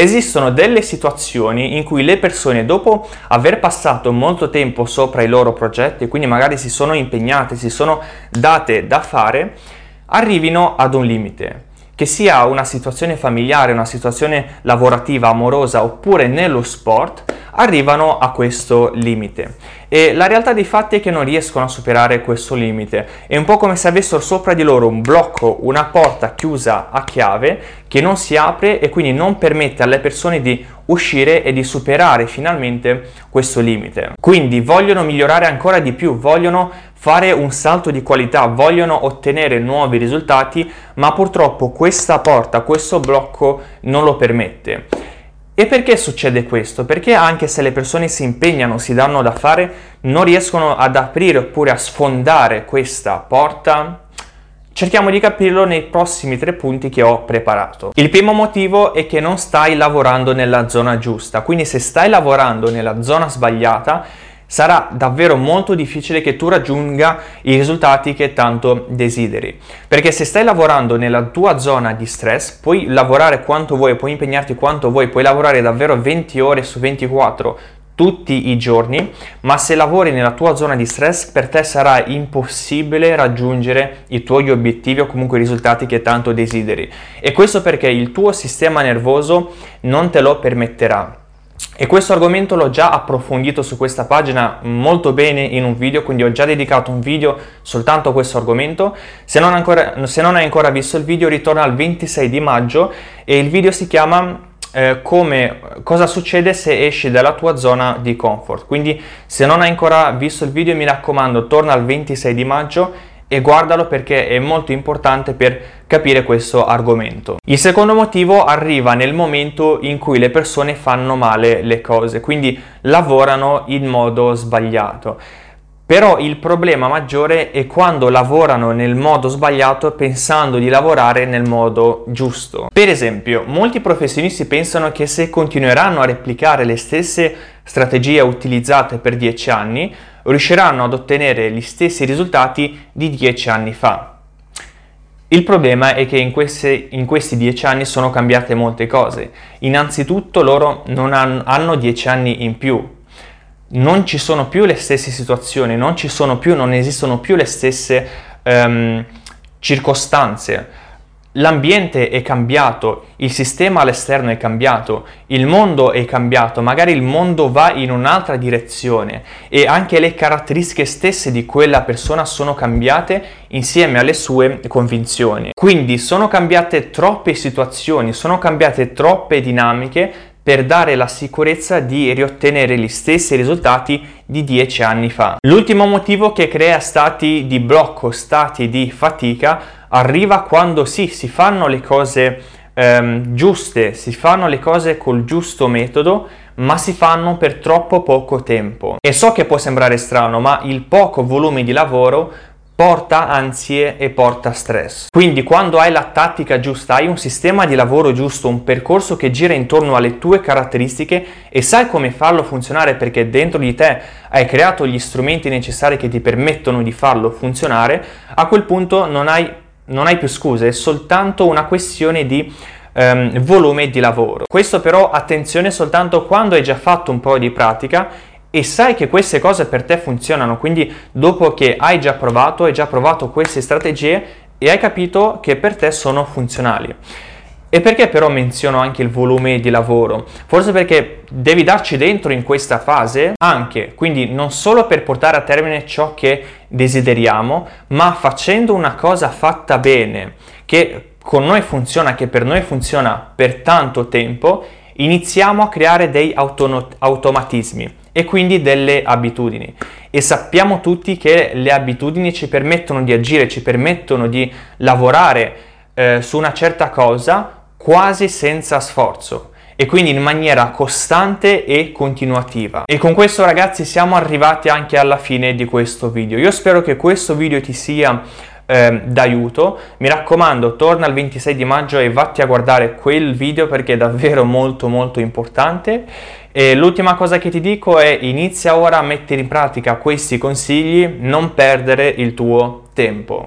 Esistono delle situazioni in cui le persone dopo aver passato molto tempo sopra i loro progetti, quindi magari si sono impegnate, si sono date da fare, arrivino ad un limite. Che sia una situazione familiare, una situazione lavorativa, amorosa oppure nello sport, arrivano a questo limite. E la realtà dei fatti è che non riescono a superare questo limite. È un po' come se avessero sopra di loro un blocco, una porta chiusa a chiave che non si apre e quindi non permette alle persone di uscire e di superare finalmente questo limite. Quindi vogliono migliorare ancora di più, vogliono fare un salto di qualità, vogliono ottenere nuovi risultati, ma purtroppo questa porta, questo blocco non lo permette. E perché succede questo? Perché anche se le persone si impegnano, si danno da fare, non riescono ad aprire oppure a sfondare questa porta? Cerchiamo di capirlo nei prossimi tre punti che ho preparato. Il primo motivo è che non stai lavorando nella zona giusta, quindi se stai lavorando nella zona sbagliata, sarà davvero molto difficile che tu raggiunga i risultati che tanto desideri. Perché se stai lavorando nella tua zona di stress, puoi lavorare quanto vuoi, puoi impegnarti quanto vuoi, puoi lavorare davvero 20 ore su 24 tutti i giorni, ma se lavori nella tua zona di stress per te sarà impossibile raggiungere i tuoi obiettivi o comunque i risultati che tanto desideri. E questo perché il tuo sistema nervoso non te lo permetterà. E questo argomento l'ho già approfondito su questa pagina molto bene in un video, quindi ho già dedicato un video soltanto a questo argomento. Se non, ancora, se non hai ancora visto il video, ritorna al 26 di maggio e il video si chiama eh, come, cosa succede se esci dalla tua zona di comfort. Quindi se non hai ancora visto il video, mi raccomando, torna al 26 di maggio e guardalo perché è molto importante per capire questo argomento. Il secondo motivo arriva nel momento in cui le persone fanno male le cose, quindi lavorano in modo sbagliato. Però il problema maggiore è quando lavorano nel modo sbagliato pensando di lavorare nel modo giusto. Per esempio, molti professionisti pensano che se continueranno a replicare le stesse strategie utilizzate per 10 anni, riusciranno ad ottenere gli stessi risultati di 10 anni fa. Il problema è che in, queste, in questi 10 anni sono cambiate molte cose. Innanzitutto loro non hanno 10 anni in più, non ci sono più le stesse situazioni, non ci sono più, non esistono più le stesse um, circostanze. L'ambiente è cambiato, il sistema all'esterno è cambiato, il mondo è cambiato, magari il mondo va in un'altra direzione e anche le caratteristiche stesse di quella persona sono cambiate insieme alle sue convinzioni. Quindi sono cambiate troppe situazioni, sono cambiate troppe dinamiche per dare la sicurezza di riottenere gli stessi risultati di dieci anni fa. L'ultimo motivo che crea stati di blocco, stati di fatica, arriva quando sì, si fanno le cose ehm, giuste, si fanno le cose col giusto metodo, ma si fanno per troppo poco tempo. E so che può sembrare strano, ma il poco volume di lavoro porta ansie e porta stress. Quindi quando hai la tattica giusta, hai un sistema di lavoro giusto, un percorso che gira intorno alle tue caratteristiche e sai come farlo funzionare perché dentro di te hai creato gli strumenti necessari che ti permettono di farlo funzionare, a quel punto non hai, non hai più scuse, è soltanto una questione di um, volume di lavoro. Questo però attenzione soltanto quando hai già fatto un po' di pratica e sai che queste cose per te funzionano, quindi dopo che hai già provato, hai già provato queste strategie e hai capito che per te sono funzionali. E perché però menziono anche il volume di lavoro? Forse perché devi darci dentro in questa fase anche, quindi non solo per portare a termine ciò che desideriamo, ma facendo una cosa fatta bene, che con noi funziona, che per noi funziona per tanto tempo, iniziamo a creare dei automatismi e quindi delle abitudini. E sappiamo tutti che le abitudini ci permettono di agire, ci permettono di lavorare eh, su una certa cosa quasi senza sforzo e quindi in maniera costante e continuativa. E con questo ragazzi siamo arrivati anche alla fine di questo video. Io spero che questo video ti sia eh, d'aiuto. Mi raccomando, torna il 26 di maggio e vatti a guardare quel video perché è davvero molto molto importante. E l'ultima cosa che ti dico è inizia ora a mettere in pratica questi consigli, non perdere il tuo tempo.